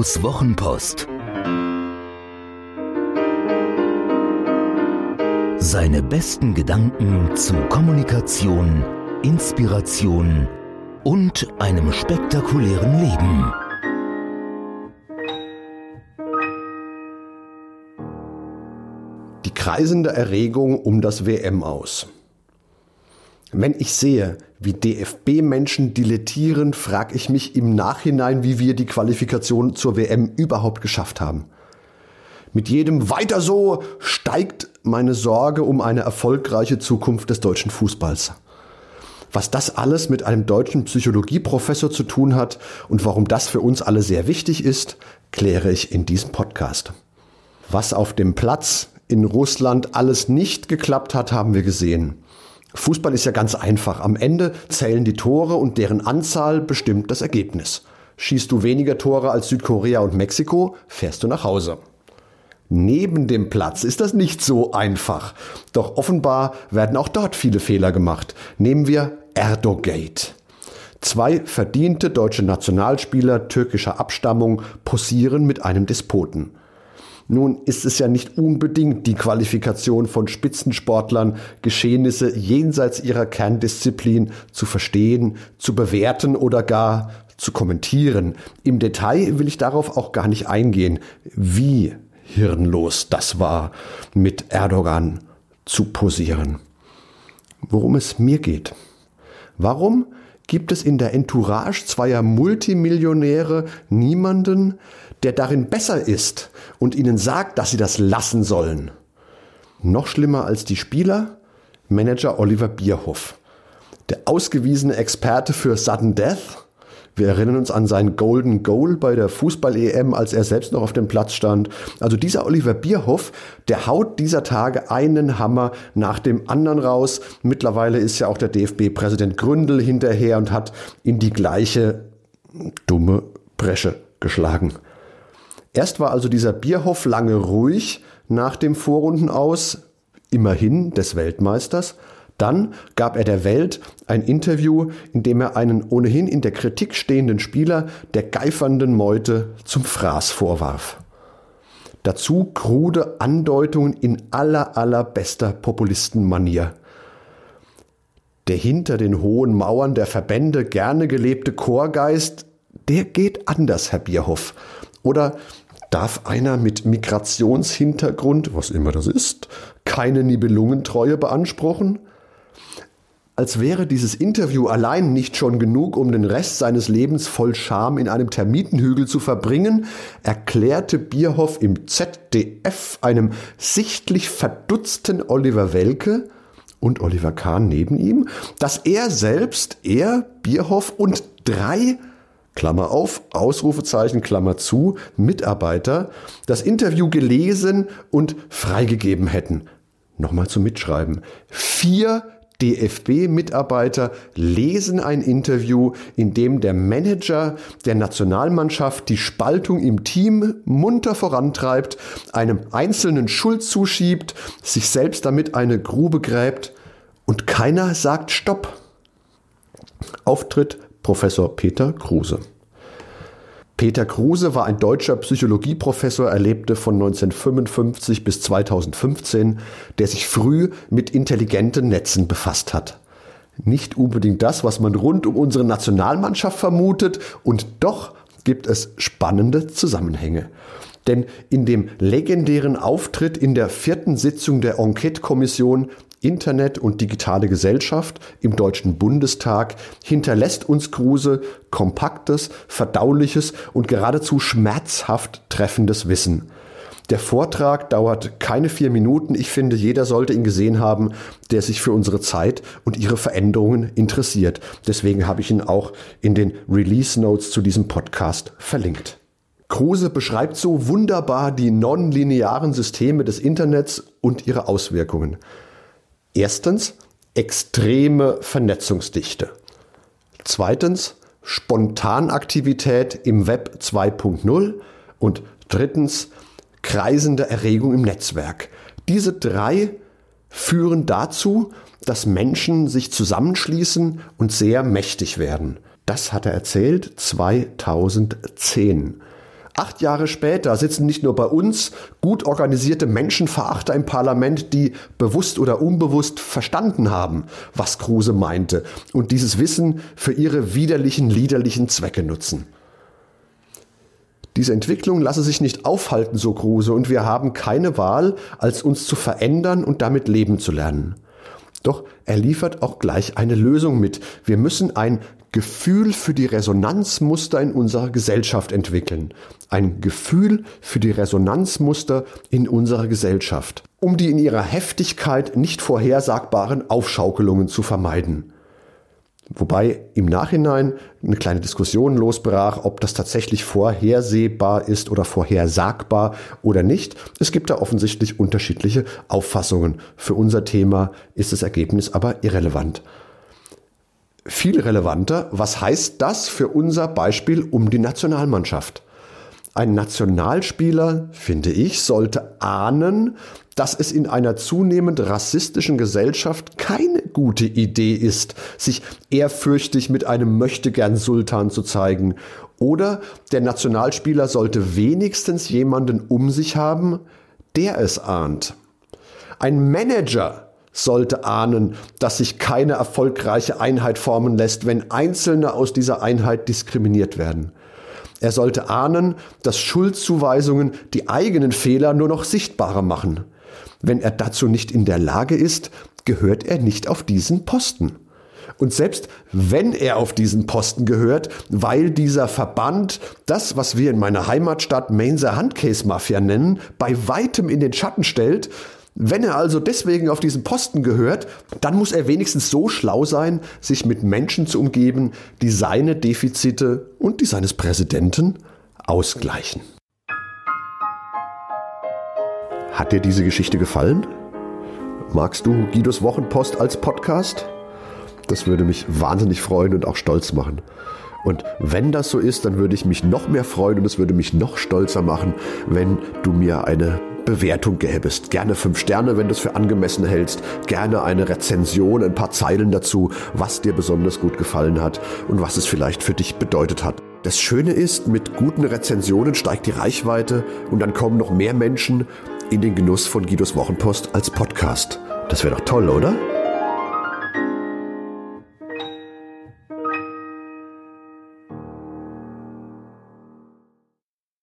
Matthäus Wochenpost. Seine besten Gedanken zu Kommunikation, Inspiration und einem spektakulären Leben. Die kreisende Erregung um das WM aus. Wenn ich sehe, wie DFB-Menschen dilettieren, frage ich mich im Nachhinein, wie wir die Qualifikation zur WM überhaupt geschafft haben. Mit jedem Weiter so steigt meine Sorge um eine erfolgreiche Zukunft des deutschen Fußballs. Was das alles mit einem deutschen Psychologieprofessor zu tun hat und warum das für uns alle sehr wichtig ist, kläre ich in diesem Podcast. Was auf dem Platz in Russland alles nicht geklappt hat, haben wir gesehen. Fußball ist ja ganz einfach. Am Ende zählen die Tore und deren Anzahl bestimmt das Ergebnis. Schießt du weniger Tore als Südkorea und Mexiko, fährst du nach Hause. Neben dem Platz ist das nicht so einfach. Doch offenbar werden auch dort viele Fehler gemacht. Nehmen wir Erdogate. Zwei verdiente deutsche Nationalspieler türkischer Abstammung posieren mit einem Despoten. Nun ist es ja nicht unbedingt die Qualifikation von Spitzensportlern, Geschehnisse jenseits ihrer Kerndisziplin zu verstehen, zu bewerten oder gar zu kommentieren. Im Detail will ich darauf auch gar nicht eingehen, wie hirnlos das war, mit Erdogan zu posieren. Worum es mir geht. Warum gibt es in der Entourage zweier Multimillionäre niemanden, der darin besser ist und ihnen sagt, dass sie das lassen sollen. Noch schlimmer als die Spieler, Manager Oliver Bierhoff. Der ausgewiesene Experte für Sudden Death. Wir erinnern uns an sein Golden Goal bei der Fußball-EM, als er selbst noch auf dem Platz stand. Also dieser Oliver Bierhoff, der haut dieser Tage einen Hammer nach dem anderen raus. Mittlerweile ist ja auch der DFB-Präsident Gründel hinterher und hat in die gleiche dumme Bresche geschlagen. Erst war also dieser Bierhoff lange ruhig nach dem Vorrunden aus, immerhin des Weltmeisters. Dann gab er der Welt ein Interview, in dem er einen ohnehin in der Kritik stehenden Spieler der geifernden Meute zum Fraß vorwarf. Dazu krude Andeutungen in aller allerbester Populistenmanier. Der hinter den hohen Mauern der Verbände gerne gelebte Chorgeist, der geht anders, Herr Bierhoff. Oder darf einer mit Migrationshintergrund, was immer das ist, keine Nibelungentreue beanspruchen? Als wäre dieses Interview allein nicht schon genug, um den Rest seines Lebens voll Scham in einem Termitenhügel zu verbringen, erklärte Bierhoff im ZDF einem sichtlich verdutzten Oliver Welke und Oliver Kahn neben ihm, dass er selbst, er, Bierhoff und drei Klammer auf, Ausrufezeichen, Klammer zu, Mitarbeiter das Interview gelesen und freigegeben hätten. Nochmal zum Mitschreiben. Vier DFB-Mitarbeiter lesen ein Interview, in dem der Manager der Nationalmannschaft die Spaltung im Team munter vorantreibt, einem Einzelnen Schuld zuschiebt, sich selbst damit eine Grube gräbt und keiner sagt Stopp. Auftritt Professor Peter Kruse. Peter Kruse war ein deutscher Psychologieprofessor, er lebte von 1955 bis 2015, der sich früh mit intelligenten Netzen befasst hat. Nicht unbedingt das, was man rund um unsere Nationalmannschaft vermutet, und doch gibt es spannende Zusammenhänge. Denn in dem legendären Auftritt in der vierten Sitzung der Enquete-Kommission Internet und digitale Gesellschaft im Deutschen Bundestag hinterlässt uns Kruse kompaktes, verdauliches und geradezu schmerzhaft treffendes Wissen. Der Vortrag dauert keine vier Minuten. Ich finde, jeder sollte ihn gesehen haben, der sich für unsere Zeit und ihre Veränderungen interessiert. Deswegen habe ich ihn auch in den Release Notes zu diesem Podcast verlinkt. Kruse beschreibt so wunderbar die nonlinearen Systeme des Internets und ihre Auswirkungen. Erstens extreme Vernetzungsdichte. Zweitens Spontanaktivität im Web 2.0 und drittens kreisende Erregung im Netzwerk. Diese drei führen dazu, dass Menschen sich zusammenschließen und sehr mächtig werden. Das hat er erzählt 2010. Acht Jahre später sitzen nicht nur bei uns gut organisierte Menschenverachter im Parlament, die bewusst oder unbewusst verstanden haben, was Kruse meinte und dieses Wissen für ihre widerlichen, liederlichen Zwecke nutzen. Diese Entwicklung lasse sich nicht aufhalten, so Kruse, und wir haben keine Wahl, als uns zu verändern und damit leben zu lernen. Doch er liefert auch gleich eine Lösung mit. Wir müssen ein Gefühl für die Resonanzmuster in unserer Gesellschaft entwickeln. Ein Gefühl für die Resonanzmuster in unserer Gesellschaft, um die in ihrer Heftigkeit nicht vorhersagbaren Aufschaukelungen zu vermeiden. Wobei im Nachhinein eine kleine Diskussion losbrach, ob das tatsächlich vorhersehbar ist oder vorhersagbar oder nicht. Es gibt da offensichtlich unterschiedliche Auffassungen. Für unser Thema ist das Ergebnis aber irrelevant. Viel relevanter, was heißt das für unser Beispiel um die Nationalmannschaft? Ein Nationalspieler, finde ich, sollte ahnen, dass es in einer zunehmend rassistischen Gesellschaft keine gute Idee ist, sich ehrfürchtig mit einem Möchtegern Sultan zu zeigen. Oder der Nationalspieler sollte wenigstens jemanden um sich haben, der es ahnt. Ein Manager sollte ahnen, dass sich keine erfolgreiche Einheit formen lässt, wenn Einzelne aus dieser Einheit diskriminiert werden. Er sollte ahnen, dass Schuldzuweisungen die eigenen Fehler nur noch sichtbarer machen. Wenn er dazu nicht in der Lage ist, gehört er nicht auf diesen Posten. Und selbst wenn er auf diesen Posten gehört, weil dieser Verband das, was wir in meiner Heimatstadt Mainzer Handcase Mafia nennen, bei weitem in den Schatten stellt, wenn er also deswegen auf diesen Posten gehört, dann muss er wenigstens so schlau sein, sich mit Menschen zu umgeben, die seine Defizite und die seines Präsidenten ausgleichen. Hat dir diese Geschichte gefallen? Magst du Guidos Wochenpost als Podcast? Das würde mich wahnsinnig freuen und auch stolz machen. Und wenn das so ist, dann würde ich mich noch mehr freuen und es würde mich noch stolzer machen, wenn du mir eine Bewertung gäbest. Gerne fünf Sterne, wenn du es für angemessen hältst. Gerne eine Rezension, ein paar Zeilen dazu, was dir besonders gut gefallen hat und was es vielleicht für dich bedeutet hat. Das Schöne ist, mit guten Rezensionen steigt die Reichweite und dann kommen noch mehr Menschen in den Genuss von Guidos Wochenpost als Podcast. Das wäre doch toll, oder?